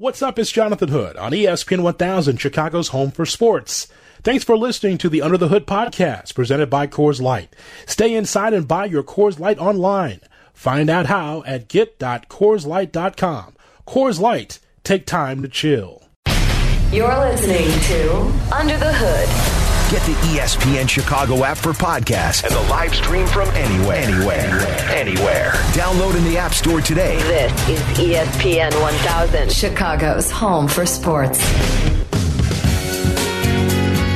What's up? It's Jonathan Hood on ESPN 1000, Chicago's home for sports. Thanks for listening to the Under the Hood podcast presented by Coors Light. Stay inside and buy your Coors Light online. Find out how at get.coorslight.com. Coors Light, take time to chill. You're listening to Under the Hood. Get the ESPN Chicago app for podcasts and the live stream from anywhere. Anywhere. Anywhere. Download in the App Store today. This is ESPN 1000, Chicago's home for sports.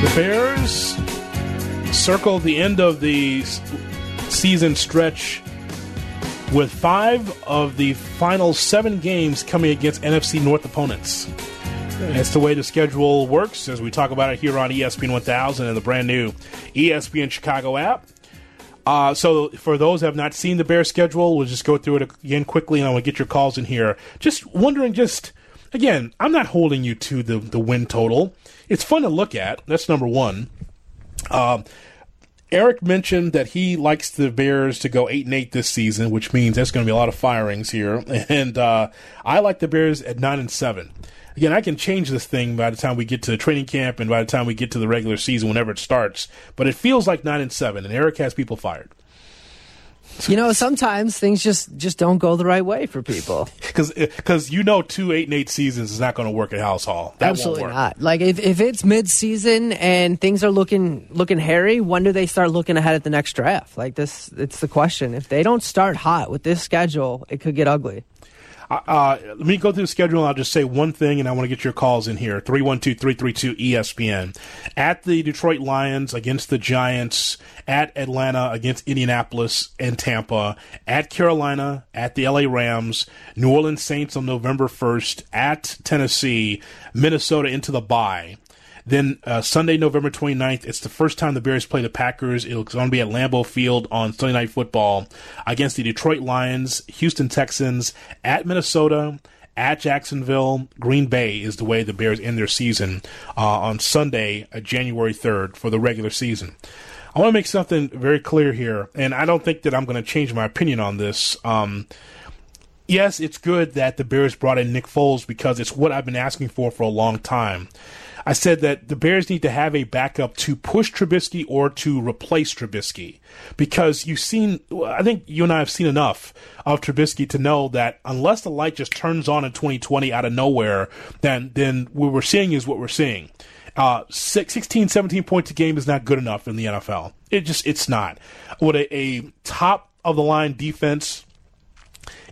The Bears circle the end of the season stretch with five of the final seven games coming against NFC North opponents. That's the way the schedule works as we talk about it here on ESPN 1000 and the brand new ESPN Chicago app. Uh, so, for those who have not seen the Bears schedule, we'll just go through it again quickly and I will get your calls in here. Just wondering, just again, I'm not holding you to the, the win total. It's fun to look at. That's number one. Um, Eric mentioned that he likes the Bears to go eight and eight this season, which means there's going to be a lot of firings here. And uh, I like the Bears at nine and seven again, I can change this thing by the time we get to the training camp and by the time we get to the regular season, whenever it starts. But it feels like nine and seven, and Eric has people fired. You know, sometimes things just just don't go the right way for people. Because because eh, you know, two eight and eight seasons is not going to work at Halas Hall. That Absolutely not. Like if, if it's mid season and things are looking looking hairy, when do they start looking ahead at the next draft? Like this, it's the question. If they don't start hot with this schedule, it could get ugly. Uh, let me go through the schedule. I'll just say one thing, and I want to get your calls in here 312 332 ESPN. At the Detroit Lions against the Giants, at Atlanta against Indianapolis and Tampa, at Carolina, at the LA Rams, New Orleans Saints on November 1st, at Tennessee, Minnesota into the bye. Then uh, Sunday, November 29th, it's the first time the Bears play the Packers. It's going to be at Lambeau Field on Sunday Night Football against the Detroit Lions, Houston Texans, at Minnesota, at Jacksonville, Green Bay is the way the Bears end their season uh, on Sunday, uh, January 3rd, for the regular season. I want to make something very clear here, and I don't think that I'm going to change my opinion on this. Um, yes, it's good that the Bears brought in Nick Foles because it's what I've been asking for for a long time. I said that the Bears need to have a backup to push Trubisky or to replace Trubisky because you've seen, I think you and I have seen enough of Trubisky to know that unless the light just turns on in 2020 out of nowhere, then then what we're seeing is what we're seeing. Uh, 16, 17 points a game is not good enough in the NFL. It just, it's not. With a, a top of the line defense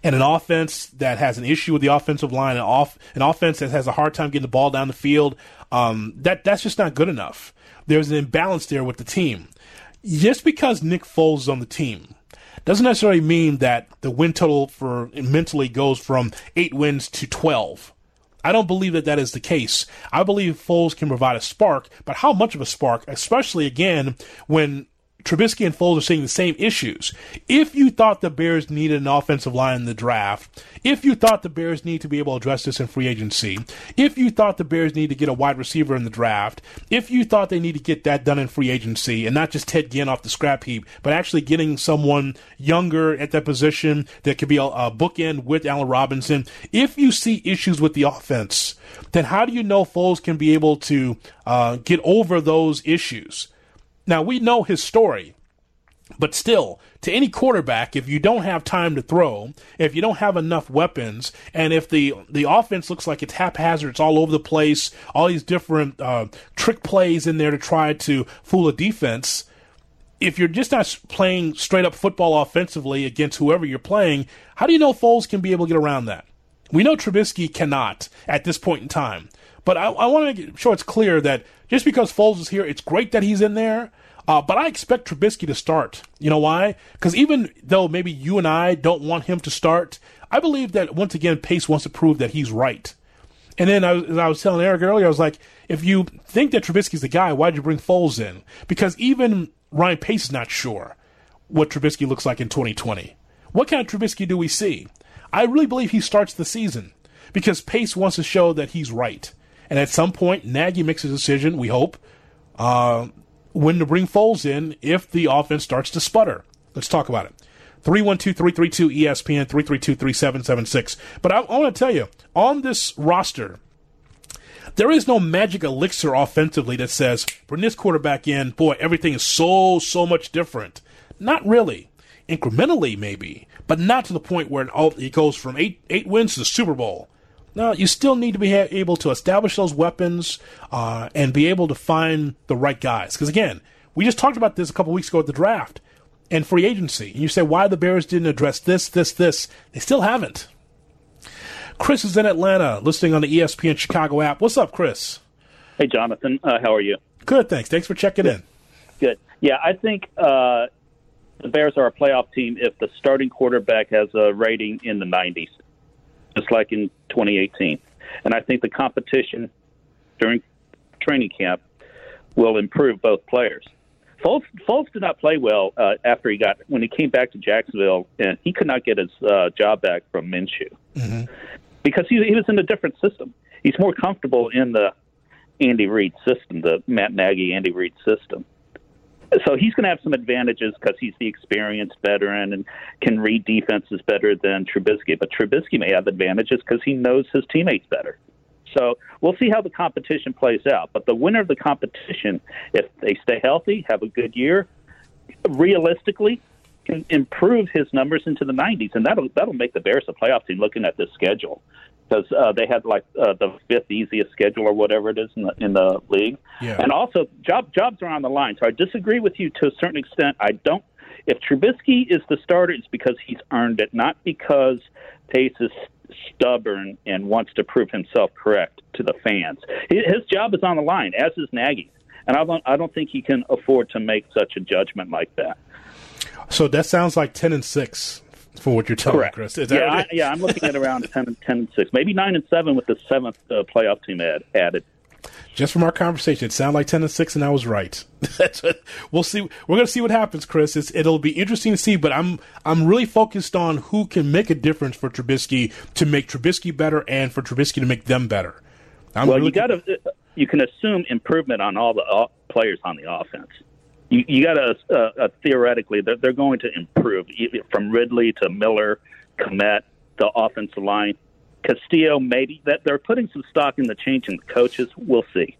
and an offense that has an issue with the offensive line, an off an offense that has a hard time getting the ball down the field, um, that that's just not good enough. There's an imbalance there with the team. Just because Nick Foles is on the team doesn't necessarily mean that the win total for mentally goes from eight wins to twelve. I don't believe that that is the case. I believe Foles can provide a spark, but how much of a spark, especially again when Trubisky and Foles are seeing the same issues. If you thought the Bears needed an offensive line in the draft, if you thought the Bears need to be able to address this in free agency, if you thought the Bears need to get a wide receiver in the draft, if you thought they need to get that done in free agency and not just Ted Ginn off the scrap heap, but actually getting someone younger at that position that could be a, a bookend with Allen Robinson, if you see issues with the offense, then how do you know Foles can be able to uh, get over those issues? Now, we know his story, but still, to any quarterback, if you don't have time to throw, if you don't have enough weapons, and if the the offense looks like it's haphazard, it's all over the place, all these different uh, trick plays in there to try to fool a defense. If you're just not playing straight up football offensively against whoever you're playing, how do you know Foles can be able to get around that? We know Trubisky cannot at this point in time. But I, I want to make sure it's clear that just because Foles is here, it's great that he's in there. Uh, but I expect Trubisky to start. You know why? Because even though maybe you and I don't want him to start, I believe that once again Pace wants to prove that he's right. And then I, as I was telling Eric earlier, I was like, if you think that Trubisky's the guy, why'd you bring Foles in? Because even Ryan Pace is not sure what Trubisky looks like in 2020. What kind of Trubisky do we see? I really believe he starts the season because Pace wants to show that he's right. And at some point, Nagy makes a decision, we hope, uh, when to bring Foles in if the offense starts to sputter. Let's talk about it. 312 332 ESPN 332 3776. But I, I want to tell you, on this roster, there is no magic elixir offensively that says, bring this quarterback in, boy, everything is so, so much different. Not really. Incrementally, maybe, but not to the point where it goes from eight, eight wins to the Super Bowl. No, you still need to be able to establish those weapons uh, and be able to find the right guys. Because again, we just talked about this a couple weeks ago at the draft and free agency. And you say why the Bears didn't address this, this, this. They still haven't. Chris is in Atlanta, listening on the ESPN Chicago app. What's up, Chris? Hey, Jonathan. Uh, how are you? Good, thanks. Thanks for checking in. Good. Yeah, I think uh, the Bears are a playoff team if the starting quarterback has a rating in the 90s, just like in 2018. And I think the competition during training camp will improve both players. Foles, did not play well uh, after he got when he came back to Jacksonville, and he could not get his uh, job back from Minshew mm-hmm. because he, he was in a different system. He's more comfortable in the Andy Reid system, the Matt Nagy Andy Reid system. So he's going to have some advantages because he's the experienced veteran and can read defenses better than Trubisky. But Trubisky may have advantages because he knows his teammates better. So we'll see how the competition plays out. But the winner of the competition, if they stay healthy, have a good year, realistically, can improve his numbers into the 90s, and that'll that'll make the Bears a playoff team. Looking at this schedule, because uh, they had like uh, the fifth easiest schedule or whatever it is in the in the league, yeah. and also job jobs are on the line. So I disagree with you to a certain extent. I don't. If Trubisky is the starter, it's because he's earned it, not because Pace is stubborn and wants to prove himself correct to the fans. His job is on the line, as is Nagy's, and I don't I don't think he can afford to make such a judgment like that. So that sounds like ten and six for what you're telling Correct. Chris. Is yeah, I, yeah, I'm looking at around 10 and 10 and six, maybe nine and seven with the seventh uh, playoff team add, added. Just from our conversation, it sounded like ten and six, and I was right. We'll see. We're going to see what happens, Chris. It's, it'll be interesting to see. But I'm I'm really focused on who can make a difference for Trubisky to make Trubisky better, and for Trubisky to make them better. I'm well, really you got to you can assume improvement on all the players on the offense. You, you got to uh, uh, theoretically they're, they're going to improve from Ridley to Miller, Kmet, the offensive line. Castillo, maybe that they're putting some stock in the change in the coaches. We'll see.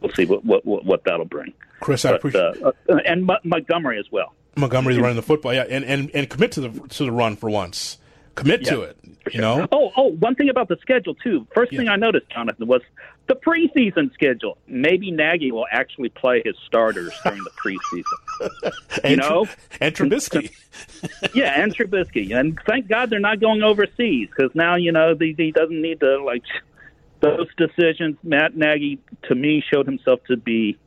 We'll see what what, what that'll bring. Chris, but, I appreciate uh, uh, and M- Montgomery as well. Montgomery's running the football, yeah, and, and and commit to the to the run for once. Commit yeah, to it. You know. Oh, oh, one thing about the schedule too. First yeah. thing I noticed, Jonathan, was the preseason schedule. Maybe Nagy will actually play his starters during the preseason. you know, and Trubisky. yeah, and Trubisky, and thank God they're not going overseas because now you know he, he doesn't need to like those decisions. Matt Nagy, to me, showed himself to be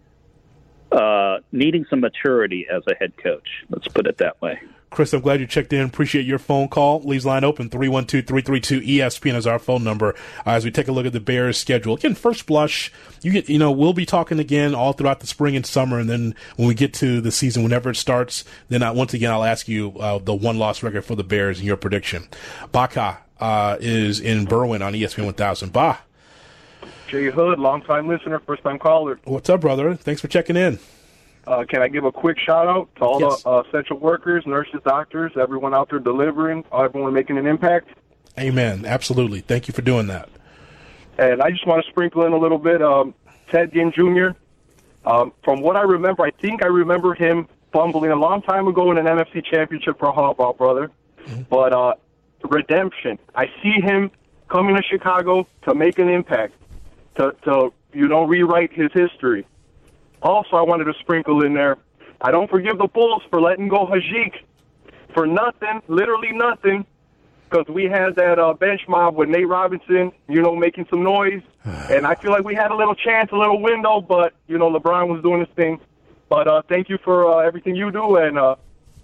uh, needing some maturity as a head coach. Let's put it that way. Chris, I'm glad you checked in. Appreciate your phone call. Leaves line open 312-332-ESPN is our phone number uh, as we take a look at the Bears schedule. Again, first blush, you get, you know, we'll be talking again all throughout the spring and summer. And then when we get to the season, whenever it starts, then I, once again, I'll ask you uh, the one loss record for the Bears and your prediction. Baka uh, is in Berwyn on ESPN 1000. Bah. Jay Hood, longtime listener, first time caller. What's up, brother? Thanks for checking in. Uh, can I give a quick shout out to all yes. the uh, essential workers, nurses, doctors, everyone out there delivering, everyone making an impact? Amen. Absolutely. Thank you for doing that. And I just want to sprinkle in a little bit. Um, Ted Ginn Jr. Um, from what I remember, I think I remember him fumbling a long time ago in an NFC Championship for Harbaugh, brother. Mm-hmm. But uh, redemption. I see him coming to Chicago to make an impact, to, to you know rewrite his history. Also, I wanted to sprinkle in there. I don't forgive the Bulls for letting go Asik for nothing, literally nothing, because we had that uh, bench mob with Nate Robinson, you know, making some noise, and I feel like we had a little chance, a little window, but you know, LeBron was doing his thing. But uh, thank you for uh, everything you do, and uh,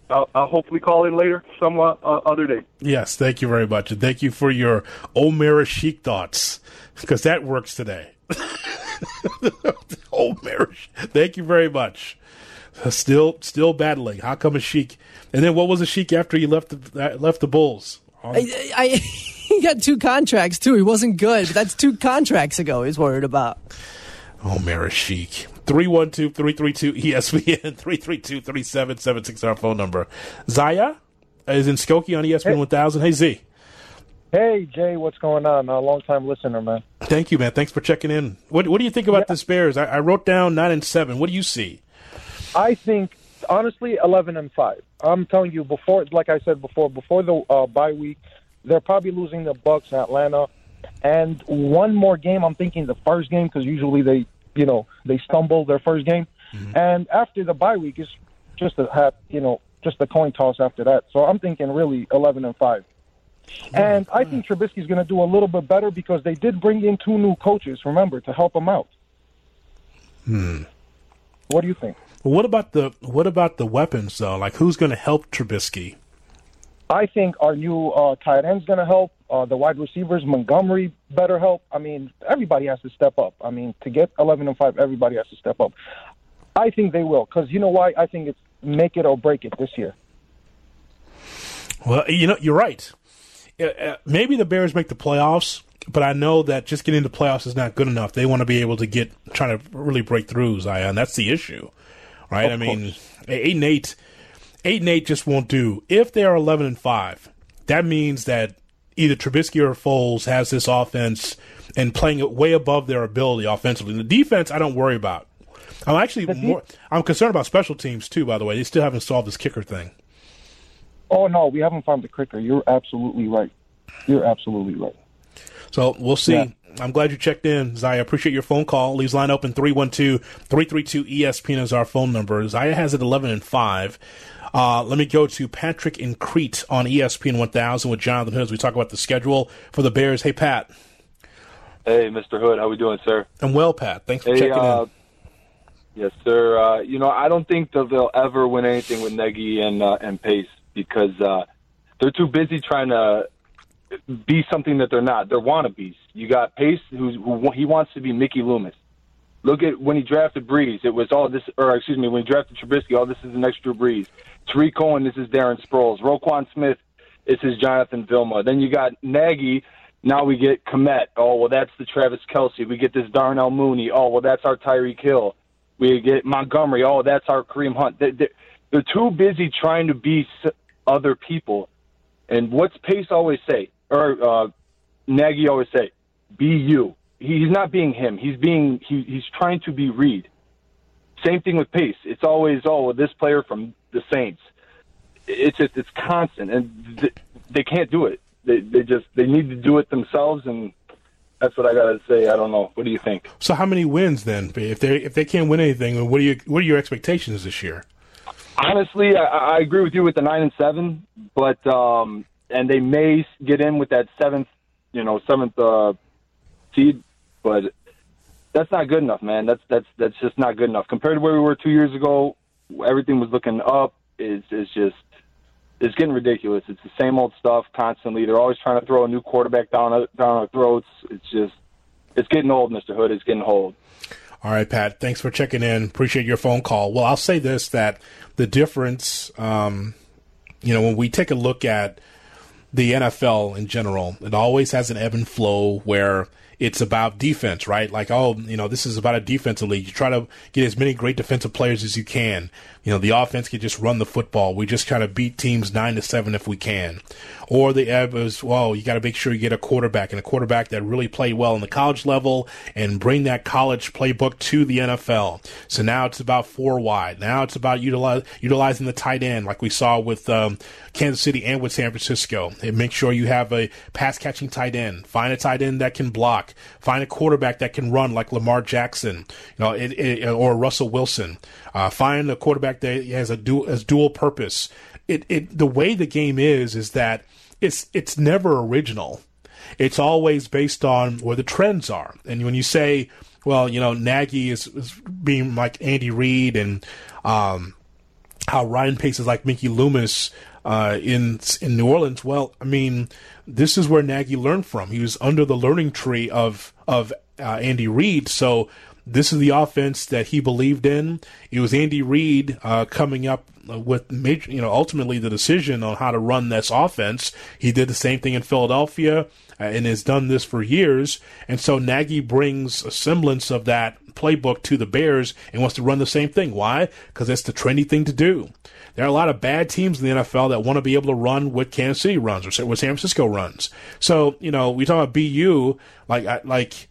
I'll, I'll, hopefully call in later some uh, uh, other day. Yes, thank you very much, and thank you for your Omer Asik thoughts because that works today. oh, marriage. Thank you very much. Still, still battling. How come a Sheik? And then what was a Sheik after he left the left the Bulls? I, I, he got two contracts too. He wasn't good, but that's two contracts ago. He's worried about. Oh, 312-332-ESPN, 332-3776, our phone number. Zaya is in Skokie on ESPN 1000. Hey Z. Hey Jay, what's going on? A long time listener, man. Thank you, man. Thanks for checking in. What What do you think about this Bears? I, I wrote down nine and seven. What do you see? I think honestly, eleven and five. I'm telling you, before, like I said before, before the uh, bye week, they're probably losing the Bucks in Atlanta, and one more game. I'm thinking the first game because usually they, you know, they stumble their first game, and after the bye week, it's just a have, you know, just a coin toss after that. So I'm thinking really eleven and five. And I think Trubisky's going to do a little bit better because they did bring in two new coaches, remember, to help him out. Hmm. What do you think? Well, what about the What about the weapons though? Like, who's going to help Trubisky? I think our new uh, tight end's going to help. Uh, the wide receivers, Montgomery, better help. I mean, everybody has to step up. I mean, to get 11 and 5, everybody has to step up. I think they will because you know why? I think it's make it or break it this year. Well, you know, you're right. Uh, uh, Maybe the Bears make the playoffs, but I know that just getting into the playoffs is not good enough. They want to be able to get trying to really break through, Zion. That's the issue, right? I mean, eight and eight, eight and eight just won't do. If they are eleven and five, that means that either Trubisky or Foles has this offense and playing it way above their ability offensively. The defense, I don't worry about. I'm actually more. I'm concerned about special teams too. By the way, they still haven't solved this kicker thing. Oh no, we haven't found the kicker. You're absolutely right. You're absolutely right. So we'll see. Yeah. I'm glad you checked in, Zaya. Appreciate your phone call. Leaves line open 312-332 ESPN is our phone number. Zaya has it 11 and 5. Uh, let me go to Patrick in Crete on ESPN 1000 with Jonathan Hood as we talk about the schedule for the Bears. Hey, Pat. Hey, Mr. Hood, how we doing, sir? I'm well, Pat. Thanks for Hey, checking uh, in. Yes, sir. Uh, you know, I don't think that they'll ever win anything with Nagy and uh, and Pace because uh, they're too busy trying to be something that they're not. They're wannabes. You got Pace, who's, who he wants to be Mickey Loomis. Look at when he drafted Brees. It was all this, or excuse me, when he drafted Trubisky, all this is an extra Brees. Tarik Cohen, this is Darren Sproles. Roquan Smith, this is Jonathan Vilma. Then you got Nagy. Now we get Kmet. Oh, well, that's the Travis Kelce. We get this Darnell Mooney. Oh, well, that's our Tyreek Hill. We get Montgomery. Oh, that's our Kareem Hunt. They, they, they're too busy trying to be other people. And what's Pace always say, or uh, Nagy always say, be you. He, he's not being him. He's being he, he's trying to be Reid. Same thing with Pace. It's always oh well, this player from the Saints. It's just it's constant, and th- they can't do it. They they just they need to do it themselves, and that's what I gotta say. I don't know. What do you think? So how many wins then? If they if they can't win anything, what are you what are your expectations this year? Honestly, I, I agree with you with the nine and seven, but um, and they may get in with that seventh, you know, seventh uh, seed, but that's not good enough, man. That's that's that's just not good enough compared to where we were two years ago. Everything was looking up. It's is just it's getting ridiculous. It's the same old stuff constantly. They're always trying to throw a new quarterback down down our throats. It's just it's getting old, Mister Hood. It's getting old. All right, Pat. Thanks for checking in. Appreciate your phone call. Well, I'll say this: that the difference, um, you know, when we take a look at the NFL in general, it always has an ebb and flow where it's about defense, right? Like, oh, you know, this is about a defensive league. You try to get as many great defensive players as you can. You know, the offense can just run the football. We just kind of beat teams nine to seven if we can. Or the is, well, you got to make sure you get a quarterback and a quarterback that really played well in the college level and bring that college playbook to the NFL. So now it's about four wide. Now it's about utilize, utilizing the tight end like we saw with um, Kansas City and with San Francisco. And make sure you have a pass catching tight end. Find a tight end that can block. Find a quarterback that can run like Lamar Jackson, you know, it, it, or Russell Wilson. Uh, find a quarterback that has a dual, has dual purpose. It, it, the way the game is, is that it's, it's never original. It's always based on where the trends are. And when you say, well, you know, Nagy is, is being like Andy Reid and, um, how Ryan Pace is like Mickey Loomis uh, in in New Orleans. Well, I mean, this is where Nagy learned from. He was under the learning tree of of uh, Andy Reid, so this is the offense that he believed in. It was Andy Reid uh, coming up with major, you know, ultimately the decision on how to run this offense. He did the same thing in Philadelphia uh, and has done this for years. And so Nagy brings a semblance of that playbook to the Bears and wants to run the same thing. Why? Because it's the trendy thing to do. There are a lot of bad teams in the NFL that want to be able to run what Kansas City runs or what San Francisco runs. So you know, we talk about BU like like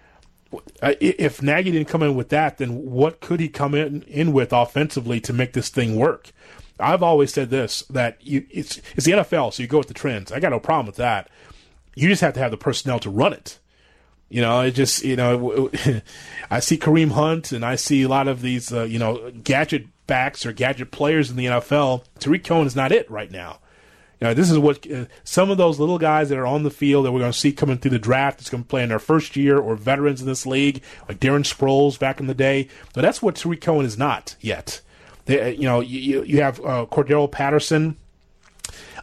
if Nagy didn't come in with that, then what could he come in, in with offensively to make this thing work? I've always said this that you, it's it's the NFL, so you go with the trends. I got no problem with that. You just have to have the personnel to run it. You know, it just you know, I see Kareem Hunt and I see a lot of these uh, you know gadget backs or gadget players in the NFL. Tarik Cohen is not it right now. You know, this is what uh, some of those little guys that are on the field that we're going to see coming through the draft is going to play in their first year or veterans in this league, like Darren Sproles back in the day. But that's what Tarik Cohen is not yet. They, uh, you know, you, you have uh, Cordarrelle Patterson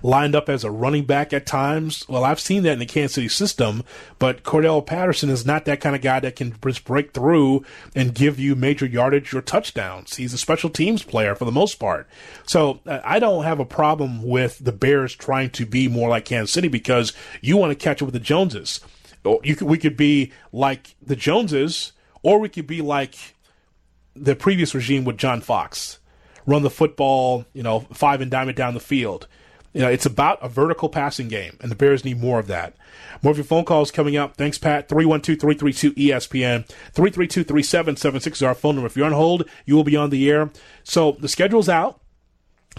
lined up as a running back at times. Well, I've seen that in the Kansas City system, but Cordarrelle Patterson is not that kind of guy that can just break through and give you major yardage or touchdowns. He's a special teams player for the most part. So uh, I don't have a problem with the Bears trying to be more like Kansas City because you want to catch up with the Joneses. You could, we could be like the Joneses, or we could be like the previous regime with John Fox. Run the football, you know, five and dime it down the field. You know, it's about a vertical passing game, and the Bears need more of that. More of your phone calls coming up. Thanks, Pat. 312-332-ESPN. 332-3776 is our phone number. If you're on hold, you will be on the air. So the schedule's out.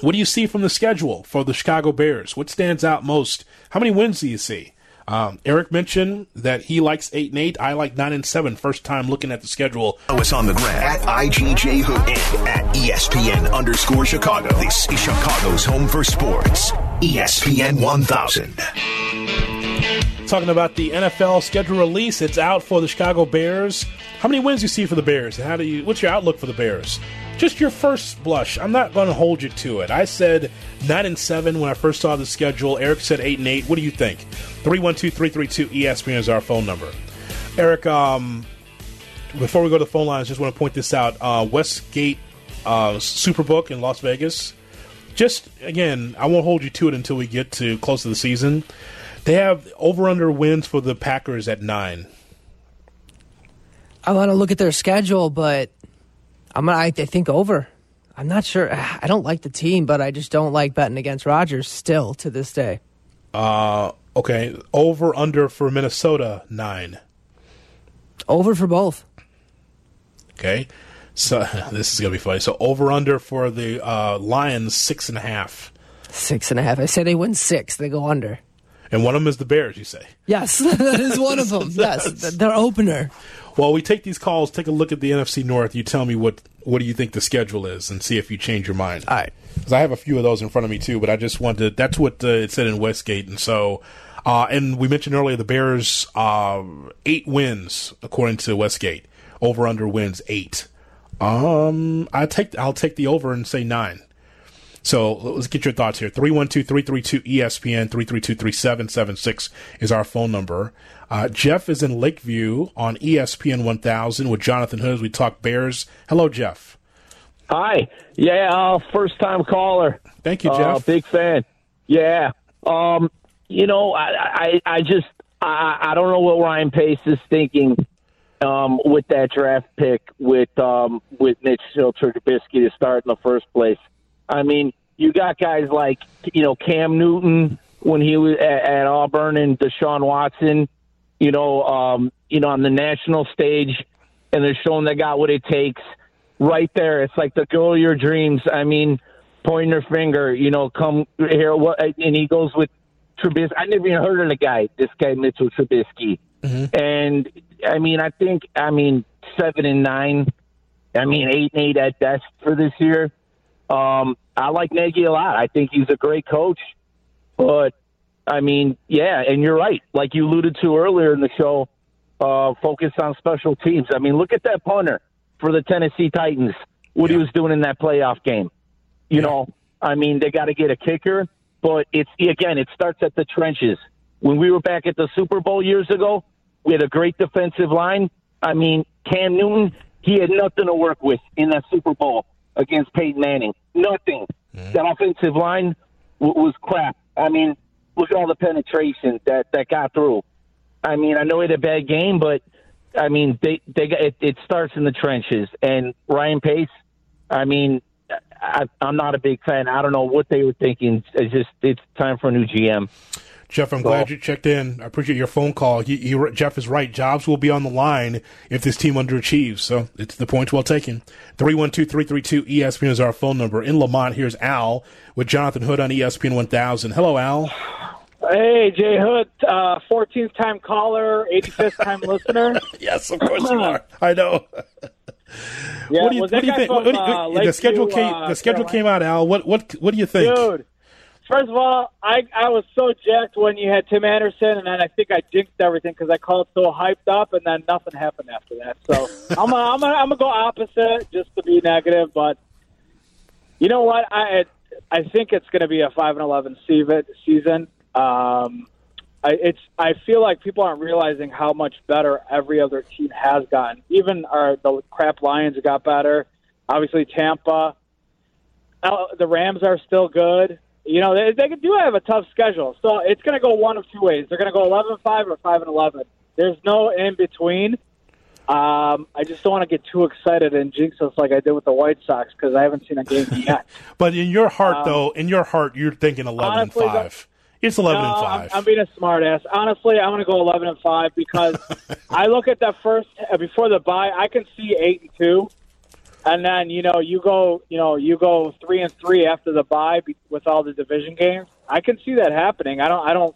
What do you see from the schedule for the Chicago Bears? What stands out most? How many wins do you see? Um, Eric mentioned that he likes eight and eight. I like nine and seven. First time looking at the schedule. Oh, it's on the gram at IGJ Hood at ESPN underscore Chicago. This is Chicago's home for sports. ESPN 1000. Talking about the NFL schedule release, it's out for the Chicago Bears. How many wins do you see for the Bears? How do you? What's your outlook for the Bears? Just your first blush. I'm not going to hold you to it. I said nine and seven when I first saw the schedule. Eric said eight and eight. What do you think? 312-332 ESPN is our phone number. Eric, um, before we go to the phone lines, just want to point this out. Uh, Westgate uh, Superbook in Las Vegas. Just again, I won't hold you to it until we get to close to the season. They have over under wins for the Packers at nine. I want to look at their schedule, but I'm gonna, I, think over. I'm not sure. I don't like the team, but I just don't like betting against Rodgers still to this day. Uh, okay. Over under for Minnesota nine. Over for both. Okay. So this is gonna be funny. So over under for the uh, Lions six and a half. Six and a half. I say they win six. They go under. And one of them is the Bears. You say? Yes, that is one of them. yes, their opener. While we take these calls, take a look at the NFC North. You tell me what what do you think the schedule is, and see if you change your mind. All right. Because I have a few of those in front of me too, but I just wanted. That's what uh, it said in Westgate, and so. Uh, and we mentioned earlier the Bears uh, eight wins according to Westgate. Over under wins eight. Um, I take I'll take the over and say nine. So let's get your thoughts here. 312-332-ESPN, 332-3776 is our phone number. Uh, Jeff is in Lakeview on ESPN 1000 with Jonathan Hood as we talk Bears. Hello, Jeff. Hi. Yeah, uh, first time caller. Thank you, Uh, Jeff. big fan. Yeah. Um, you know, I, I, I just, I, I don't know what Ryan Pace is thinking um, with that draft pick with um, with Mitch Trubisky to start in the first place. I mean, you got guys like you know Cam Newton when he was at, at Auburn and Deshaun Watson. You know, um, you know on the national stage, and they're showing they got what it takes. Right there, it's like the girl of your dreams. I mean, pointing their finger. You know, come here. What? And he goes with Trubisky. I never even heard of the guy. This guy Mitchell Trubisky. And I mean, I think I mean seven and nine. I mean eight and eight at best for this year. Um, I like Nagy a lot. I think he's a great coach. But I mean, yeah, and you're right. Like you alluded to earlier in the show, uh, focus on special teams. I mean, look at that punter for the Tennessee Titans. What he was doing in that playoff game. You know, I mean, they got to get a kicker, but it's again, it starts at the trenches. When we were back at the Super Bowl years ago, we had a great defensive line. I mean, Cam Newton, he had nothing to work with in that Super Bowl against Peyton Manning. Nothing. Mm-hmm. That offensive line w- was crap. I mean, look at all the penetration that that got through. I mean, I know had a bad game, but I mean, they they got- it, it starts in the trenches, and Ryan Pace. I mean, I, I'm not a big fan. I don't know what they were thinking. It's just it's time for a new GM. Jeff, I'm glad you checked in. I appreciate your phone call. He, he, Jeff is right. Jobs will be on the line if this team underachieves. So it's the points well taken. 312-332 ESPN is our phone number. In Lamont, here's Al with Jonathan Hood on ESPN 1000. Hello, Al. Hey, Jay Hood, uh, 14th time caller, 85th time listener. Yes, of course you are. I know. Yeah, what do you, what do you think? from, What do you- uh, the Lakeview, schedule came. uh, the schedule Carolina? came out, Al. What what what do you think? Dude, first of all, I I was so jacked when you had Tim Anderson, and then I think I jinxed everything because I called so hyped up, and then nothing happened after that. So I'm gonna, I'm gonna, I'm gonna go opposite just to be negative, but you know what? I I think it's going to be a five and eleven season. Season. Um, I, it's. I feel like people aren't realizing how much better every other team has gotten. Even our the crap Lions got better. Obviously, Tampa. The Rams are still good. You know, they, they do have a tough schedule. So it's going to go one of two ways. They're going to go 11 5 or 5 and 11. There's no in between. Um, I just don't want to get too excited and jinx us like I did with the White Sox because I haven't seen a game yet. But in your heart, Um, though, in your heart, you're thinking 11 honestly, and five. It's 11 no, and I'm, five. I'm being a smartass. Honestly, I'm going to go 11 and 5 because I look at that first, uh, before the bye, I can see 8 and 2. And then, you know, you go, you know, you go 3 and 3 after the bye with all the division games. I can see that happening. I don't, I don't,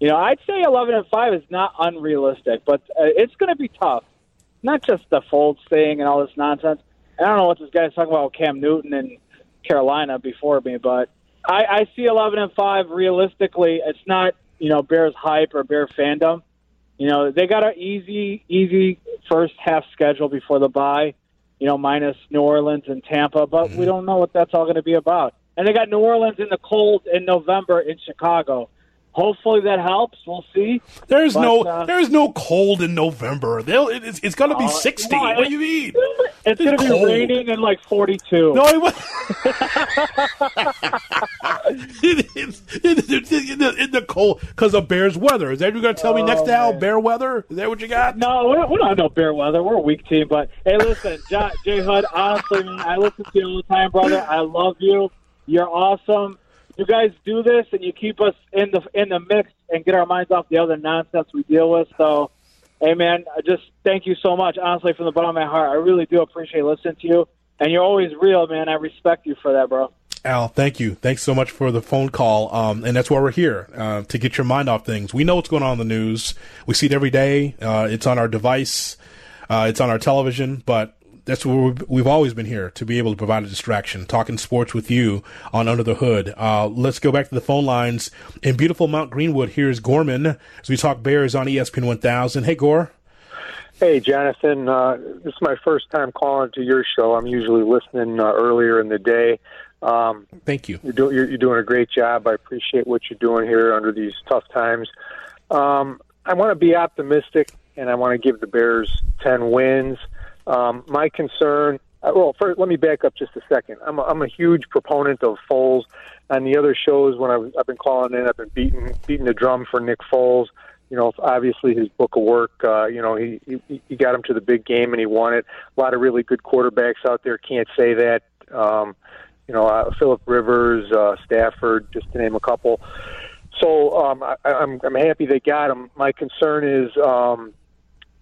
you know, I'd say 11 and 5 is not unrealistic, but uh, it's going to be tough. Not just the Foles thing and all this nonsense. I don't know what this guy's talking about with Cam Newton and Carolina before me, but I, I see 11 and 5 realistically. It's not, you know, Bears hype or Bear fandom. You know, they got an easy, easy first half schedule before the bye, you know, minus New Orleans and Tampa, but we don't know what that's all going to be about. And they got New Orleans in the cold in November in Chicago. Hopefully that helps. We'll see. There's But, no uh, there's no cold in November. They'll, it- it's, it's going to be Uh, 60. no, what do you mean? It's going to be raining and like 42. No, it was. it, it, in, the, in the cold because of Bears weather. Is that what you're going to tell me next, oh, Al? Bear weather? Is that what you got? Oh, No, we're, we're not no bear weather. We're a weak team. But hey, listen, J- Jay Hood. Honestly, man, I listen to you all the time, brother. I love you. You're awesome. You guys do this, and you keep us in the in the mix and get our minds off the other nonsense we deal with. So, hey, man, I just thank you so much. Honestly, from the bottom of my heart, I really do appreciate listening to you. And you're always real, man. I respect you for that, bro. Al, thank you. Thanks so much for the phone call. Um, and that's why we're here uh, to get your mind off things. We know what's going on in the news. We see it every day. Uh, it's on our device. Uh, it's on our television. But that's where we've, we've always been here to be able to provide a distraction. Talking sports with you on Under the Hood. Uh, let's go back to the phone lines in beautiful Mount Greenwood. Here's Gorman as we talk Bears on ESPN 1000. Hey, Gore. Hey, Jonathan. Uh, this is my first time calling to your show. I'm usually listening uh, earlier in the day. Um, Thank you. You're, do, you're, you're doing a great job. I appreciate what you're doing here under these tough times. Um, I want to be optimistic, and I want to give the Bears 10 wins. Um, my concern, uh, well, first, let me back up just a second. I'm a, I'm a huge proponent of Foles. On the other shows, when I've, I've been calling in, I've been beating beating the drum for Nick Foles. You know, obviously his book of work. Uh, you know, he, he he got him to the big game and he won it. A lot of really good quarterbacks out there can't say that. Um, you know, uh, Philip Rivers, uh, Stafford, just to name a couple. So um, I, I'm I'm happy they got him. My concern is um,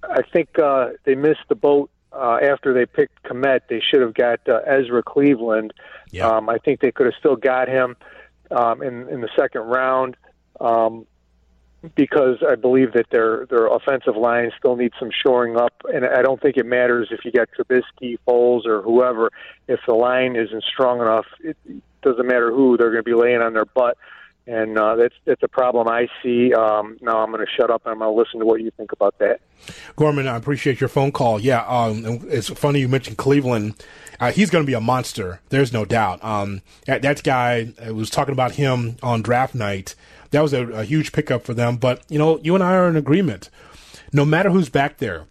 I think uh, they missed the boat uh, after they picked Kmet. They should have got uh, Ezra Cleveland. Um, I think they could have still got him um, in in the second round. Um, because I believe that their their offensive line still needs some shoring up, and I don't think it matters if you got Trubisky, Foles, or whoever. If the line isn't strong enough, it doesn't matter who they're going to be laying on their butt, and uh, that's that's a problem I see. Um, now I'm going to shut up and I'm going to listen to what you think about that. Gorman, I appreciate your phone call. Yeah, um, it's funny you mentioned Cleveland. Uh, he's going to be a monster. There's no doubt. Um, that, that guy I was talking about him on draft night. That was a, a huge pickup for them. But you know, you and I are in agreement. No matter who's back there,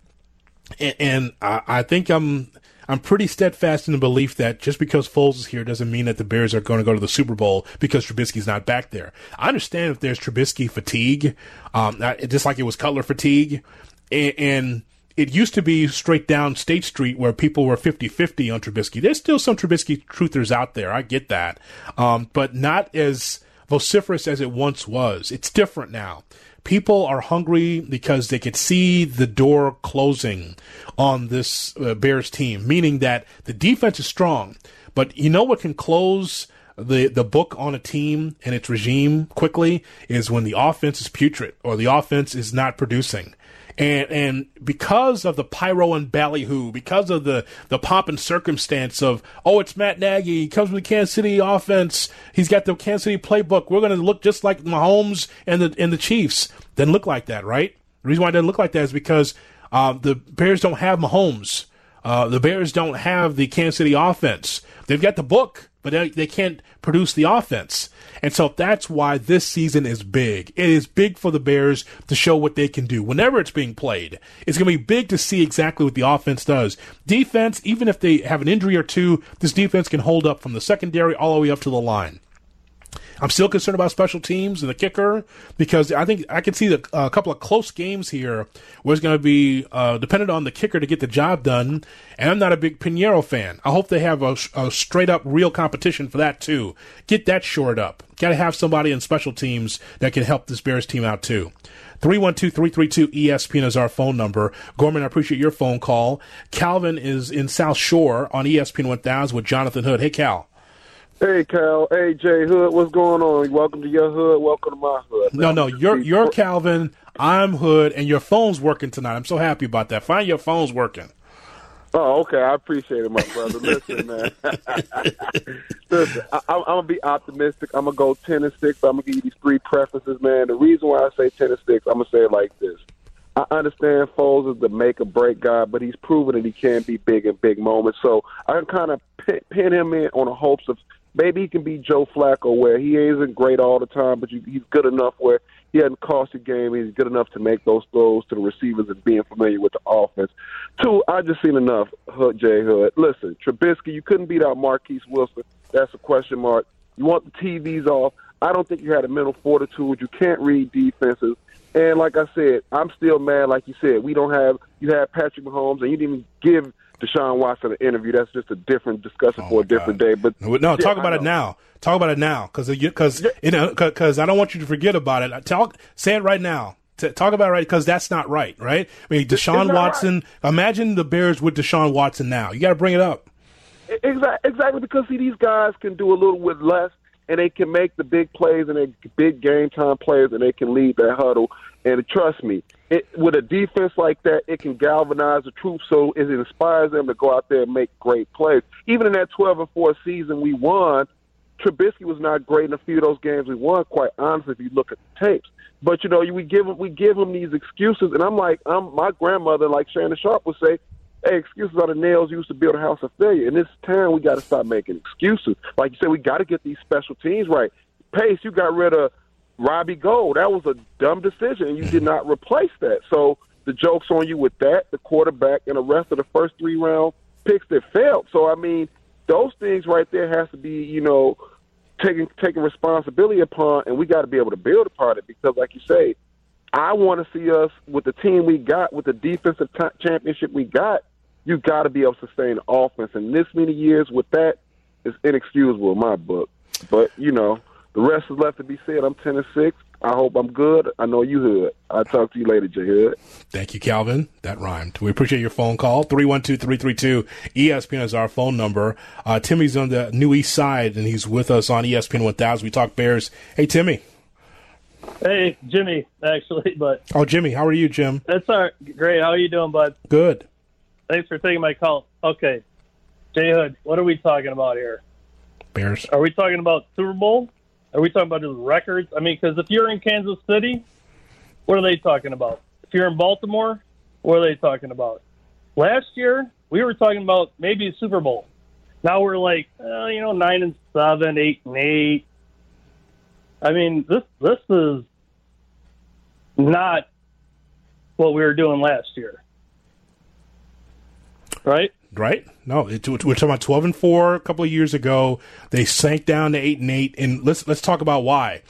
and, and I, I think I'm I'm pretty steadfast in the belief that just because Foles is here doesn't mean that the Bears are going to go to the Super Bowl because Trubisky's not back there. I understand if there's Trubisky fatigue, um, just like it was Cutler fatigue, and, and it used to be straight down State Street where people were 50-50 on Trubisky. There's still some Trubisky truthers out there. I get that. Um, but not as vociferous as it once was. It's different now. People are hungry because they could see the door closing on this uh, Bears team, meaning that the defense is strong. But you know what can close the the book on a team and its regime quickly is when the offense is putrid or the offense is not producing. And and because of the pyro and ballyhoo, because of the, the pomp and circumstance of oh it's Matt Nagy, he comes with the Kansas City offense, he's got the Kansas City playbook. We're gonna look just like Mahomes and the and the Chiefs. Doesn't look like that, right? The reason why it doesn't look like that is because uh, the Bears don't have Mahomes. Uh, the Bears don't have the Kansas City offense. They've got the book, but they, they can't produce the offense. And so that's why this season is big. It is big for the Bears to show what they can do whenever it's being played. It's going to be big to see exactly what the offense does. Defense, even if they have an injury or two, this defense can hold up from the secondary all the way up to the line. I'm still concerned about special teams and the kicker because I think I can see the, a couple of close games here where it's going to be uh, dependent on the kicker to get the job done. And I'm not a big Piñeiro fan. I hope they have a, a straight up real competition for that too. Get that shored up. Got to have somebody in special teams that can help this Bears team out too. 312-332-ESPN is our phone number. Gorman, I appreciate your phone call. Calvin is in South Shore on ESPN 1000 with Jonathan Hood. Hey, Cal. Hey Cal, hey Jay Hood, what's going on? Welcome to your hood. Welcome to my hood. No, no, you're you're Calvin. I'm Hood, and your phone's working tonight. I'm so happy about that. Find your phone's working. Oh, okay. I appreciate it, my brother. Listen, man. Listen, I, I'm, I'm gonna be optimistic. I'm gonna go ten and six. I'm gonna give you these three preferences, man. The reason why I say ten and six, I'm gonna say it like this. I understand Foles is the make or break guy, but he's proven that he can be big in big moments. So I can kind of pin, pin him in on the hopes of maybe he can be Joe Flacco, where he isn't great all the time, but you, he's good enough where he hasn't cost a game. He's good enough to make those throws to the receivers and being familiar with the offense. Two, I just seen enough. Hood, Jay Hood. Listen, Trubisky, you couldn't beat out Marquise Wilson. That's a question mark. You want the TVs off. I don't think you had a mental fortitude. You can't read defenses. And like I said, I'm still mad. Like you said, we don't have you had Patrick Mahomes, and you didn't even give Deshaun Watson an interview. That's just a different discussion oh for a different God. day. But no, no talk about it now. Talk about it now, because because you know because I don't want you to forget about it. Talk, say it right now. talk about it right because that's not right, right? I mean, Deshaun Watson. Right. Imagine the Bears with Deshaun Watson now. You got to bring it up. Exactly, exactly. Because see, these guys can do a little with less, and they can make the big plays and they big game time plays, and they can lead that huddle. And trust me, it, with a defense like that, it can galvanize the troops so it inspires them to go out there and make great plays. Even in that 12 and 4 season we won, Trubisky was not great in a few of those games we won, quite honestly, if you look at the tapes. But, you know, we give we give him these excuses, and I'm like, I'm, my grandmother, like Shannon Sharpe would say, hey, excuses are the nails used to build a house of failure. In this town, we got to stop making excuses. Like you said, we got to get these special teams right. Pace, you got rid of Robbie Gould. That was a dumb decision, and you did not replace that. So the joke's on you with that, the quarterback, and the rest of the first three round picks that failed. So I mean, those things right there has to be, you know, taking taking responsibility upon, and we got to be able to build upon it because, like you say, I want to see us with the team we got, with the defensive t- championship we got. You got to be able to sustain the offense, and this many years with that is inexcusable in my book. But you know, the rest is left to be said. I'm ten and six. I hope I'm good. I know you Hood. I'll talk to you later, J Hood. Thank you, Calvin. That rhymed. We appreciate your phone call. 312-332 ESPN is our phone number. Uh, Timmy's on the New East Side, and he's with us on ESPN 1000. We talk Bears. Hey, Timmy. Hey, Jimmy, actually, but oh, Jimmy, how are you, Jim? That's all right. Great. How are you doing, bud? Good. Thanks for taking my call. Okay, Jay Hood, what are we talking about here? Bears. Are we talking about Super Bowl? Are we talking about his records? I mean, because if you're in Kansas City, what are they talking about? If you're in Baltimore, what are they talking about? Last year, we were talking about maybe a Super Bowl. Now we're like, uh, you know, nine and seven, eight and eight. I mean, this this is not what we were doing last year, right? right? No, it, we're talking about twelve and four a couple of years ago. They sank down to eight and eight, and let's let's talk about why.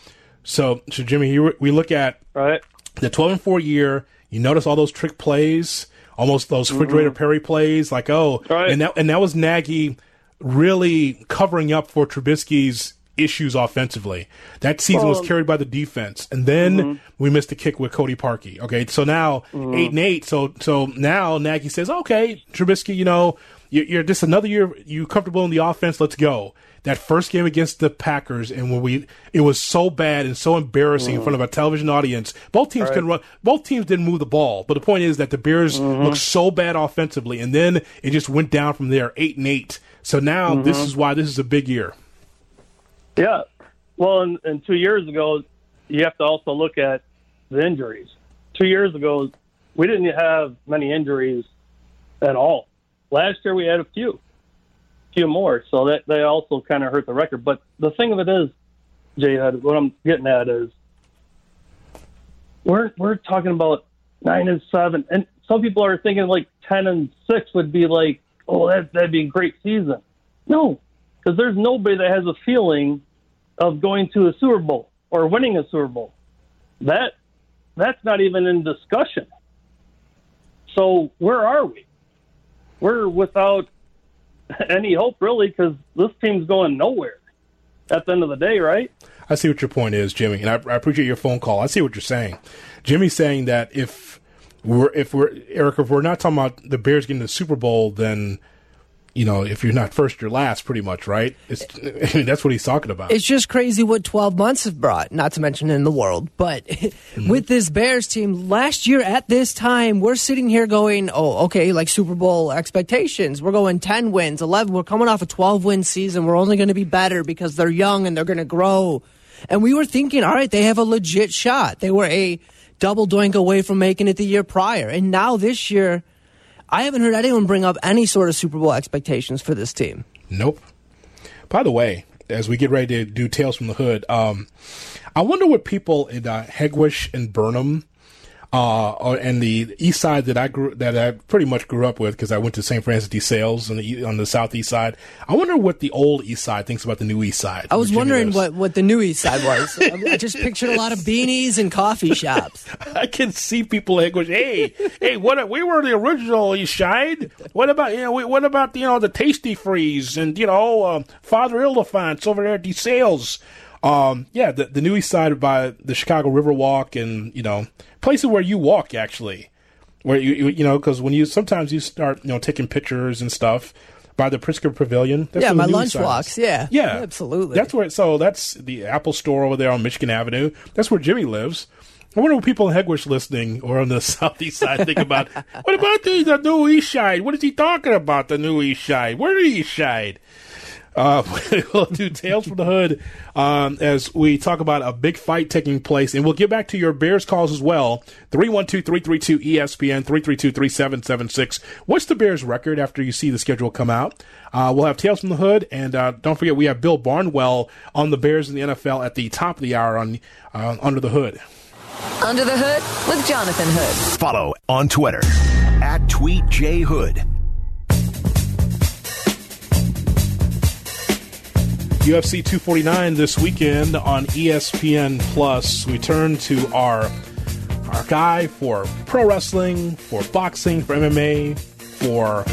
So, so Jimmy, here we look at right the twelve and four year. You notice all those trick plays, almost those mm-hmm. refrigerator Perry plays. Like, oh, and that and that was Nagy really covering up for Trubisky's issues offensively. That season was carried by the defense, and then we missed a kick with Cody Parkey. Okay, so now Mhm. eight and eight. So so now Nagy says, okay, Trubisky, you know, you- you're just another year. You comfortable in the offense? Let's go. That first game against the Packers, and when we, it was so bad and so embarrassing in front of a television audience. Both teams Right. couldn't run. Both teams didn't move the ball. But the point is that the Bears looked so bad offensively, and then it just went down from there, eight and eight. So now this Mhm. is why this is a big year. Yeah. Well, and, and two years ago, you have to also look at the injuries. Two years ago, we didn't have many injuries at all. Last year, we had a few, a few more. So that they also kind of hurt the record. But the thing of it is, Jay, what I'm getting at is we're we're talking about nine and seven, and some people are thinking like ten and six would be like, oh, that that'd be a great season. No, because there's nobody that has a feeling of going to a Super Bowl or winning a Super Bowl. That that's not even in discussion. So where are we? We're without any hope really because this team's going nowhere. At the end of the day, right? I see what your point is, Jimmy, and I, I appreciate your phone call. I see what you're saying. Jimmy's saying that if we're if we're Eric, if we're not talking about the Bears getting the Super Bowl, then you know if you're not first, you're last, pretty much, right? I mean, that's what he's talking about. It's just crazy what 12 months have brought, not to mention in the world. But with this Bears team, last year at this time, we're sitting here going, oh, okay, like Super Bowl expectations. We're going 10 wins, 11. We're coming off a 12 win season. We're only going to be better because they're young and they're going to grow. And we were thinking, all right, they have a legit shot. They were a double doink away from making it the year prior. And now this year, I haven't heard anyone bring up any sort of Super Bowl expectations for this team. Nope. By the way, as we get ready to do Tales from the Hood, um, I wonder what people in uh, Hegewisch and Burnham, uh, and the east side that I grew, that I pretty much grew up with because I went to St. Francis de Sales on the on the southeast side. I wonder what the old east side thinks about the new east side. I was Virginia wondering lives. what, what the new East Side was. I just pictured a lot of beanies and coffee shops. I can see people Hegewisch. Hey, hey, what? We were the original East Side. What about you know? What about you know the Tastee-Freez and you know uh, Father Ildefonse over there at the sales? Um, yeah, the the new East Side by the Chicago Riverwalk and you know places where you walk actually, where you you, you know because when you sometimes you start you know taking pictures and stuff by the Pritzker Pavilion. Yeah, my lunch Side walks, yeah. yeah, Absolutely. That's where. So that's the Apple Store over there on Michigan Avenue. That's where Jimmy lives. I wonder what people in Hegewisch listening or on the southeast side think about. what about the, the new East Side? What is he talking about? The new East Side? Where the East Side? Uh, we'll do Tales from the Hood um, as we talk about a big fight taking place. And we'll get back to your Bears calls as well. 312 332 ESPN, 332 3776. What's the Bears' record after you see the schedule come out? Uh, we'll have Tales from the Hood. And uh, don't forget, we have Bill Barnwell on the Bears in the NFL at the top of the hour on uh, Under the Hood. Under the Hood with Jonathan Hood. Follow on Twitter at Tweet J Hood. UFC 249 this weekend on ESPN Plus. We turn to our our guy for pro wrestling, for boxing, for MMA, for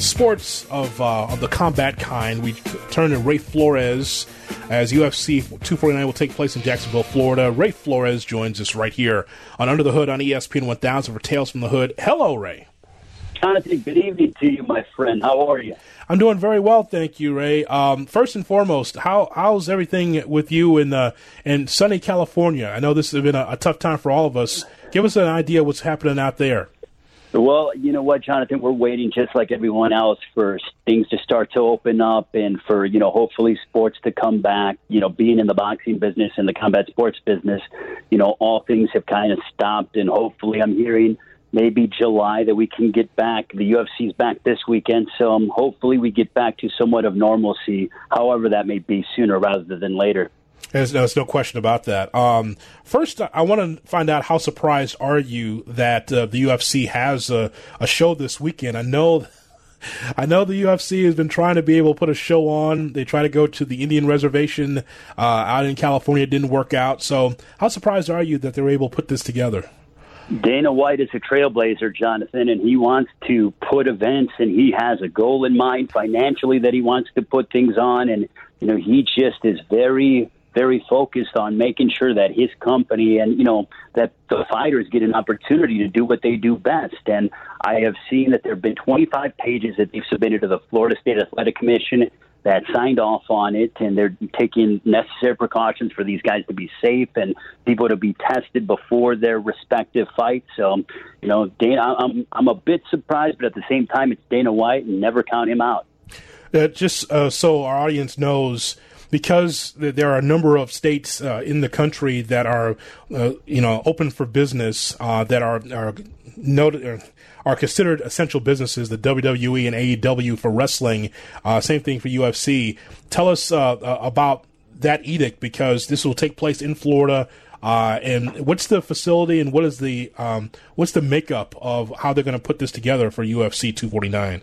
sports of uh, of the combat kind. We turn to Ray Flores as UFC 249 will take place in Jacksonville, Florida. Ray Flores joins us right here on Under the Hood on ESPN 1000 for Tales from the Hood. Hello, Ray. Jonathan, good evening to you, my friend. How are you? I'm doing very well, thank you, Ray. Um, first and foremost, how how's everything with you in uh, in sunny California? I know this has been a, a tough time for all of us. Give us an idea what's happening out there. Well, you know what, Jonathan, we're waiting just like everyone else for things to start to open up and for, you know, hopefully sports to come back. You know, being in the boxing business and the combat sports business, you know, all things have kind of stopped and hopefully I'm hearing maybe July that we can get back. The UFC's back this weekend, so um, hopefully we get back to somewhat of normalcy, however that may be sooner rather than later. There's, there's no question about that. Um, first, I want to find out how surprised are you that uh, the UFC has a, a show this weekend? I know. I know the UFC has been trying to be able to put a show on. They try to go to the Indian reservation uh, out in California. It didn't work out. So, how surprised are you that they were able to put this together? Dana White is a trailblazer, Jonathan, and he wants to put events, and he has a goal in mind financially that he wants to put things on, and you know he just is very, very focused on making sure that his company and you know that the fighters get an opportunity to do what they do best. And I have seen that there have been 25 pages that they've submitted to the Florida State Athletic Commission that signed off on it, and they're taking necessary precautions for these guys to be safe and people to be tested before their respective fights. So, you know, Dana, I'm I'm a bit surprised, but at the same time, it's Dana White, and never count him out. Uh, just uh, so our audience knows, because there are a number of states uh, in the country that are, uh, you know, open for business uh, that are are noted uh, are considered essential businesses. The WWE and AEW for wrestling, uh, same thing for UFC. Tell us uh, about that edict because this will take place in Florida. Uh, and what's the facility and what is the um, what's the makeup of how they're going to put this together for UFC 249?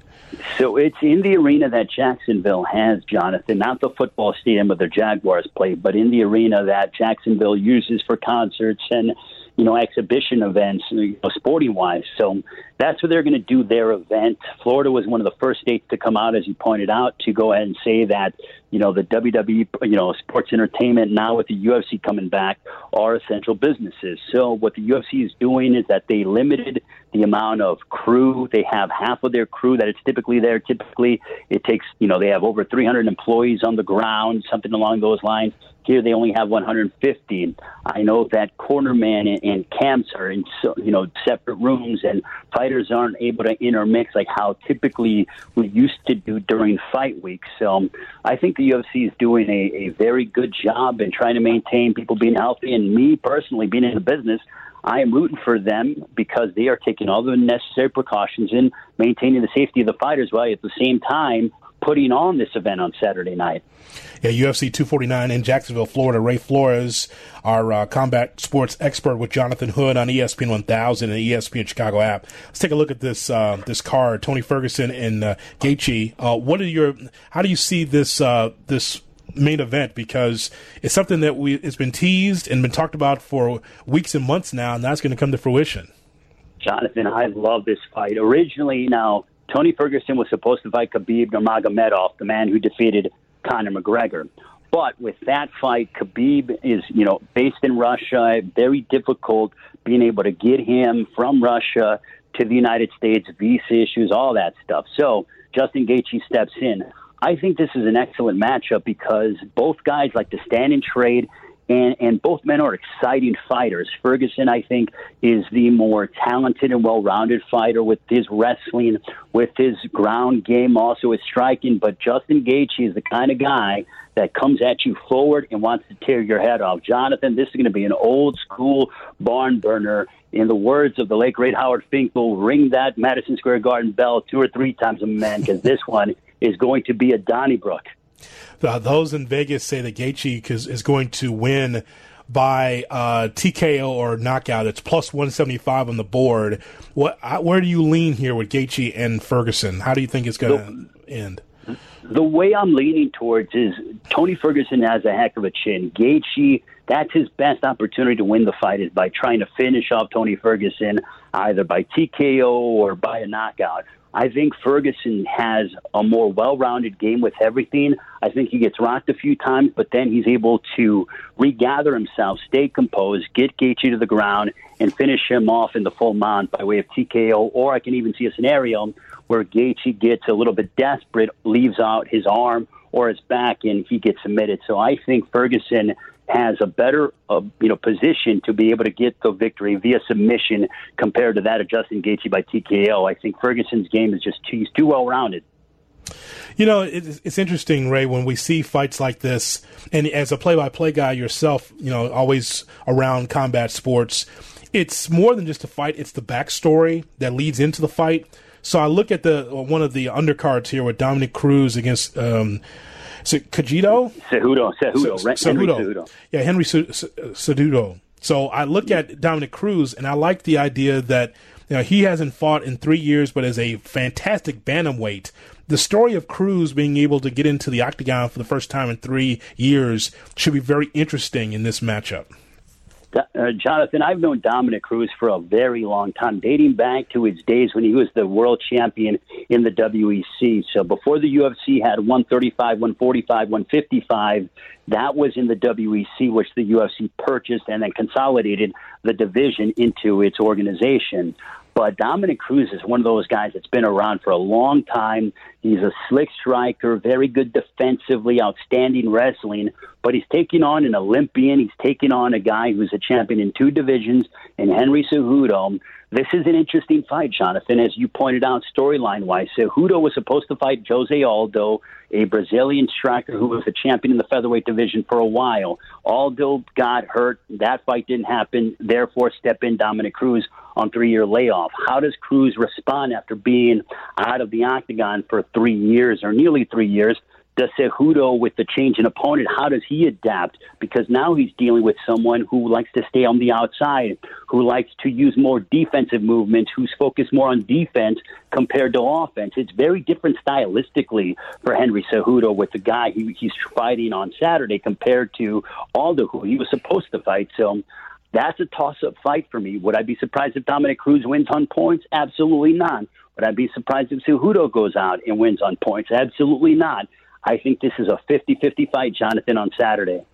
So it's in the arena that Jacksonville has, Jonathan, not the football stadium where the Jaguars play, but in the arena that Jacksonville uses for concerts and you know, exhibition events, you know, sporting wise. So that's what they're going to do their event. Florida was one of the first states to come out, as you pointed out, to go ahead and say that, you know, the WWE, you know, sports entertainment now with the UFC coming back are essential businesses. So what the UFC is doing is that they limited the amount of crew. They have half of their crew that it's typically there. Typically, it takes, you know, they have over 300 employees on the ground, something along those lines. Here they only have 150. I know that cornerman and, and camps are in so, you know separate rooms, and fighters aren't able to intermix like how typically we used to do during fight week. So um, I think the UFC is doing a, a very good job in trying to maintain people being healthy. And me personally, being in the business, I am rooting for them because they are taking all the necessary precautions in maintaining the safety of the fighters while at the same time putting on this event on Saturday night. Yeah, UFC 249 in Jacksonville, Florida. Ray Flores, our uh, combat sports expert with Jonathan Hood on ESPN 1000 and ESPN Chicago app. Let's take a look at this uh, this card. Tony Ferguson and uh, Gaethje. Uh, what are your? How do you see this uh, this main event? Because it's something that we it's been teased and been talked about for weeks and months now, and that's going to come to fruition. Jonathan, I love this fight. Originally, now Tony Ferguson was supposed to fight Khabib Nurmagomedov, the man who defeated Conor McGregor. But with that fight, Khabib is, you know, based in Russia. Very difficult being able to get him from Russia to the United States, visa issues, all that stuff. So Justin Gaethje steps in. I think this is an excellent matchup because both guys like to stand and trade and and both men are exciting fighters. Ferguson, I think, is the more talented and well-rounded fighter with his wrestling, with his ground game, also his striking. But Justin Gaethje is the kind of guy that comes at you forward and wants to tear your head off. Jonathan, this is going to be an old school barn burner. In the words of the late great Howard Finkel, ring that Madison Square Garden bell two or three times a man because this one is going to be a Donnybrook. Uh, those in Vegas say that Gaethje is, is going to win by uh, TKO or knockout. It's plus 175 on the board. What? Where do you lean here with Gaethje and Ferguson? How do you think it's going to end? The way I'm leaning towards is Tony Ferguson has a heck of a chin. Gaethje, that's his best opportunity to win the fight is by trying to finish off Tony Ferguson either by TKO or by a knockout. I think Ferguson has a more well rounded game with everything. I think he gets rocked a few times, but then he's able to regather himself, stay composed, get Gaethje to the ground, and finish him off in the full mount by way of TKO. Or I can even see a scenario where Gaethje gets a little bit desperate, leaves out his arm or his back, and he gets submitted. So I think Ferguson has a better uh, you know position to be able to get the victory via submission compared to that of Justin Gaethje by TKO. I think Ferguson's game is just too, he's too well rounded. You know, it's, it's interesting, Ray, when we see fights like this, and as a play-by-play guy yourself, you know, always around combat sports, it's more than just a fight; it's the backstory that leads into the fight. So I look at the one of the undercards here with Dominick Cruz against um, is it Cogito? Cejudo, Cejudo, Cejudo. Henry Cejudo. Yeah, Henry Cejudo. So I look at Dominick Cruz and I like the idea that you know, he hasn't fought in three years, but is a fantastic bantamweight. The story of Cruz being able to get into the octagon for the first time in three years should be very interesting in this matchup. Uh, Jonathan, I've known Dominick Cruz for a very long time, dating back to his days when he was the world champion in the WEC. So before the UFC had 135, 145, 155, that was in the WEC, which the UFC purchased and then consolidated the division into its organization. But Dominick Cruz is one of those guys that's been around for a long time. He's a slick striker, very good defensively, outstanding wrestling. But he's taking on an Olympian. He's taking on a guy who's a champion in two divisions, and Henry Cejudo. This is an interesting fight, Jonathan, as you pointed out, storyline wise. Cejudo was supposed to fight Jose Aldo, a Brazilian striker who was a champion in the featherweight division for a while. Aldo got hurt. That fight didn't happen. Therefore, step in Dominic Cruz on three year layoff. How does Cruz respond after being out of the octagon for three years or nearly three years? does Cejudo with the change in opponent, how does he adapt? Because now he's dealing with someone who likes to stay on the outside, who likes to use more defensive movements, who's focused more on defense compared to offense. It's very different stylistically for Henry Cejudo with the guy he, he's fighting on Saturday compared to Aldo, who he was supposed to fight. So that's a toss-up fight for me. Would I be surprised if Dominick Cruz wins on points? Absolutely not. Would I be surprised if Cejudo goes out and wins on points? Absolutely not. I think this is a 50 50 fight, Jonathan, on Saturday.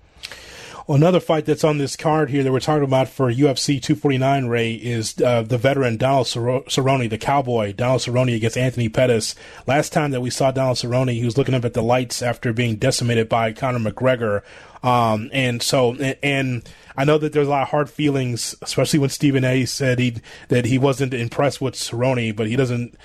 Well, another fight that's on this card here that we're talking about for UFC 249, Ray, is uh, the veteran Donald Cerrone, the cowboy, Donald Cerrone against Anthony Pettis. Last time that we saw Donald Cerrone, he was looking up at the lights after being decimated by Conor McGregor. Um, and so, and I know that there's a lot of hard feelings, especially when Stephen A. said he that he wasn't impressed with Cerrone, but he doesn't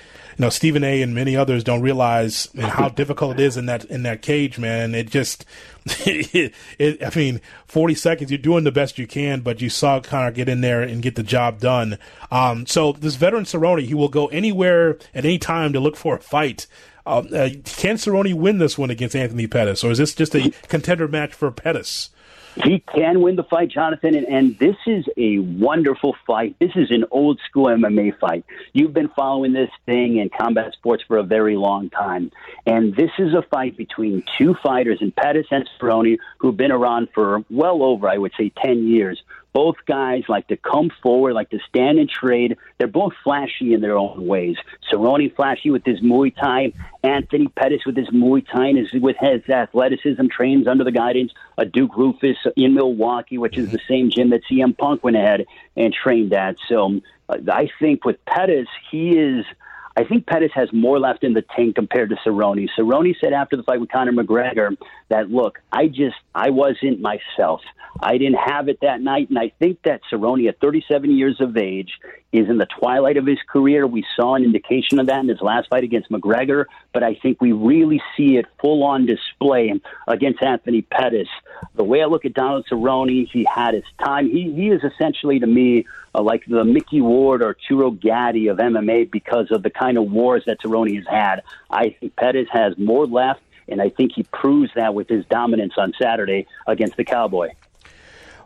know Stephen A. and many others don't realize how difficult it is in that in that cage, man. It just, it, it, I mean, forty seconds. You're doing the best you can, but you saw Conor get in there and get the job done. Um, so this veteran Cerrone, he will go anywhere at any time to look for a fight. Uh, uh, can Cerrone win this one against Anthony Pettis, or is this just a contender match for Pettis? He can win the fight, Jonathan, and, and this is a wonderful fight. This is an old school MMA fight. You've been following this thing in combat sports for a very long time, and this is a fight between two fighters in Pettis and Cerrone, who've been around for well over, I would say, ten years, both guys like to come forward, like to stand and trade. They're both flashy in their own ways. Cerrone flashy with his Muay Thai. Anthony Pettis with his Muay Thai and his, with his athleticism trains under the guidance of Duke Roufus in Milwaukee, which is the same gym that CM Punk went ahead and trained at. So uh, I think with Pettis, he is – I think Pettis has more left in the tank compared to Cerrone. Cerrone said after the fight with Conor McGregor that, look, I just, I wasn't myself. I didn't have it that night. And I think that Cerrone, at 37 years of age, is in the twilight of his career. We saw an indication of that in his last fight against McGregor, but I think we really see it full on display against Anthony Pettis. The way I look at Donald Cerrone, he had his time. He, he is essentially, to me, uh, like the Micky Ward or Churo Gatti of MMA because of the kind of wars that Cerrone has had. I think Pettis has more left, and I think he proves that with his dominance on Saturday against the Cowboy.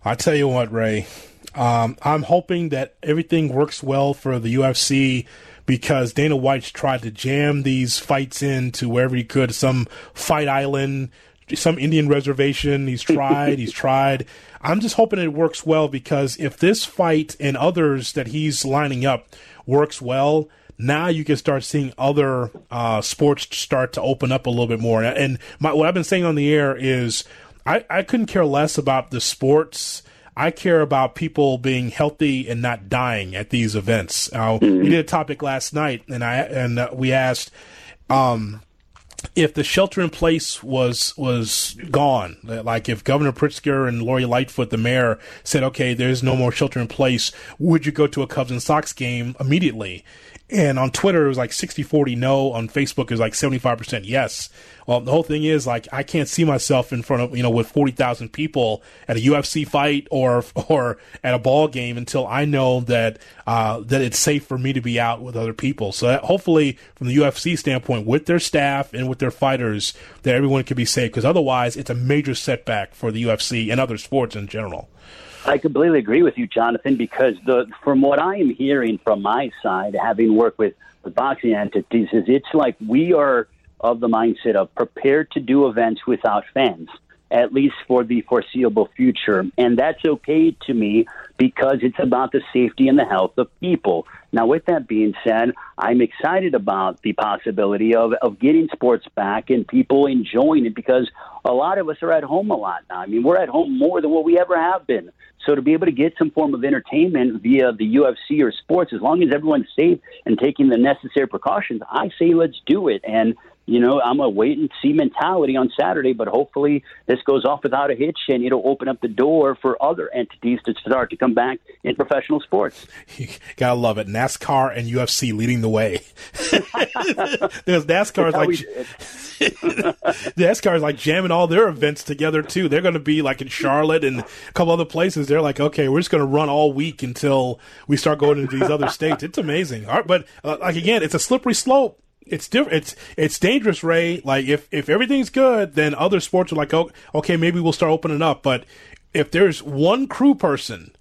I tell you what, Ray, um, I'm hoping that everything works well for the UFC because Dana White's tried to jam these fights into wherever he could, some fight island, some Indian reservation. He's tried, he's tried. I'm just hoping it works well because if this fight and others that he's lining up works well, now you can start seeing other uh, sports start to open up a little bit more. And my, what I've been saying on the air is I, I couldn't care less about the sports. I care about people being healthy and not dying at these events. Uh, mm-hmm. We did a topic last night, and I and uh, we asked um, if the shelter in place was was gone. Like if Governor Pritzker and Lori Lightfoot, the mayor, said, "Okay, there's no more shelter in place," would you go to a Cubs and Sox game immediately? And on Twitter, it was like 60 40 no. On Facebook, it was like 75% yes. Well, the whole thing is like I can't see myself in front of you know with forty thousand people at a UFC fight or or at a ball game until I know that uh, that it's safe for me to be out with other people. So that hopefully, from the UFC standpoint, with their staff and with their fighters, that everyone can be safe. Because otherwise, it's a major setback for the UFC and other sports in general. I completely agree with you, Jonathan, because the from what I am hearing from my side, having worked with the boxing entities, is it's like we are of the mindset of prepared to do events without fans. At least for the foreseeable future. And that's okay to me because it's about the safety and the health of people. Now, with that being said, I'm excited about the possibility of, of getting sports back and people enjoying it because a lot of us are at home a lot now. I mean, we're at home more than what we ever have been. So to be able to get some form of entertainment via the UFC or sports, as long as everyone's safe and taking the necessary precautions, I say let's do it. And you know, I'm a wait and see mentality on Saturday, but hopefully this goes off without a hitch and it'll open up the door for other entities to start to come back in professional sports. You Gotta love it. NASCAR and UFC leading the way. Because NASCAR is like NASCAR is like jamming all their events together too. They're going to be like in Charlotte and a couple other places. They're like, okay, we're just going to run all week until we start going into these other states. It's amazing. Right, But uh, like again, it's a slippery slope it's different. It's it's dangerous, Ray. Like if if everything's good, then other sports are like, oh, okay, maybe we'll start opening up. But if there's one crew person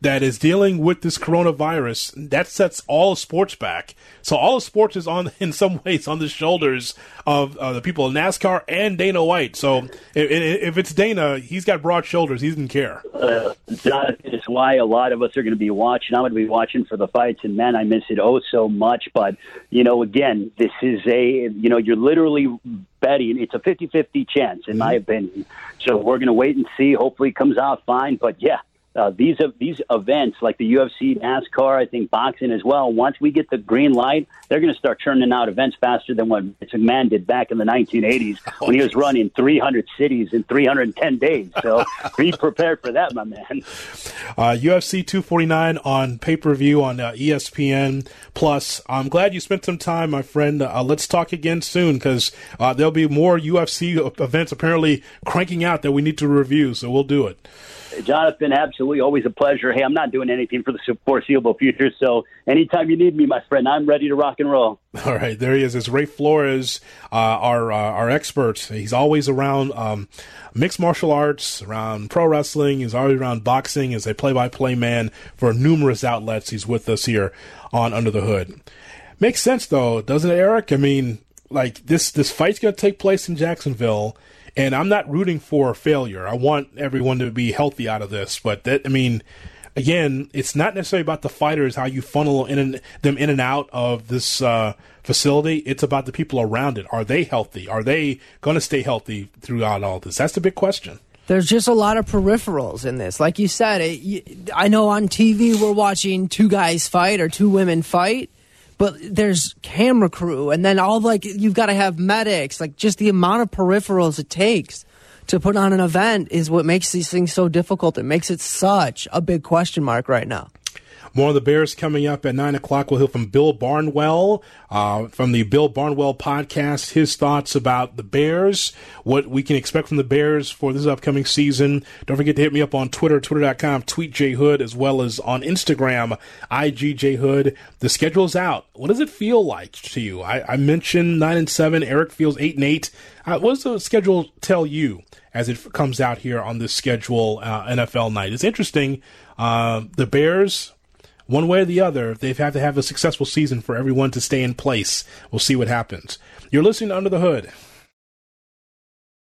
that is dealing with this coronavirus, that sets all of sports back. So all of sports is on, in some ways, on the shoulders of uh, the people of NASCAR and Dana White. So if, if, it's Dana, he's got broad shoulders. He doesn't care. Uh, it's why a lot of us are going to be watching. I'm going to be watching for the fights, and man, I miss it oh so much. But you know, again, this is a you know, you're literally betting. It's a 50-50 chance, in my opinion. So we're going to wait and see. Hopefully, it comes out fine. But yeah uh, these these events like the UFC, NASCAR, I think boxing as well. Once we get the green light, they're going to start churning out events faster than what McMahon did back in the 1980s when he was running 300 cities in 310 days. So be prepared for that, my man. Uh, UFC 249 on pay per view on uh, ESPN Plus. I'm glad you spent some time, my friend. Uh, let's talk again soon because uh, there'll be more UFC events apparently cranking out that we need to review. So we'll do it. Jonathan, absolutely, always a pleasure. Hey, I'm not doing anything for the foreseeable future, so anytime you need me, my friend, I'm ready to rock and roll. All right, there he is. It's Ray Flores, uh, our uh, our expert. He's always around um, mixed martial arts, around pro wrestling. He's always around boxing as a play-by-play man for numerous outlets. He's with us here on Under the Hood. Makes sense though, doesn't it, Eric? I mean, like this this fight's going to take place in Jacksonville and I'm not rooting for failure. I want everyone to be healthy out of this. But that, I mean, again, it's not necessarily about the fighters, how you funnel in and, them in and out of this uh, facility. It's about the people around it. Are they healthy? Are they going to stay healthy throughout all this? That's the big question. There's just a lot of peripherals in this. Like you said, it, I know on TV we're watching two guys fight or two women fight but there's camera crew and then all like you've got to have medics. Like just the amount of peripherals it takes to put on an event is what makes these things so difficult. It makes it such a big question mark right now more of the Bears coming up at 9 o'clock. We'll hear from Bill Barnwell uh, from the Bill Barnwell podcast, his thoughts about the Bears, what we can expect from the Bears for this upcoming season. Don't forget to hit me up on Twitter, twitter.com, tweet Hood, as well as on Instagram, IGJHood. The schedule's out. What does it feel like to you? I, I mentioned 9 and 7. Eric feels 8 and 8. Uh, what does the schedule tell you as it comes out here on this schedule uh, NFL night? It's interesting. Uh, the Bears one way or the other, they've had to have a successful season for everyone to stay in place. We'll see what happens. You're listening to Under the Hood.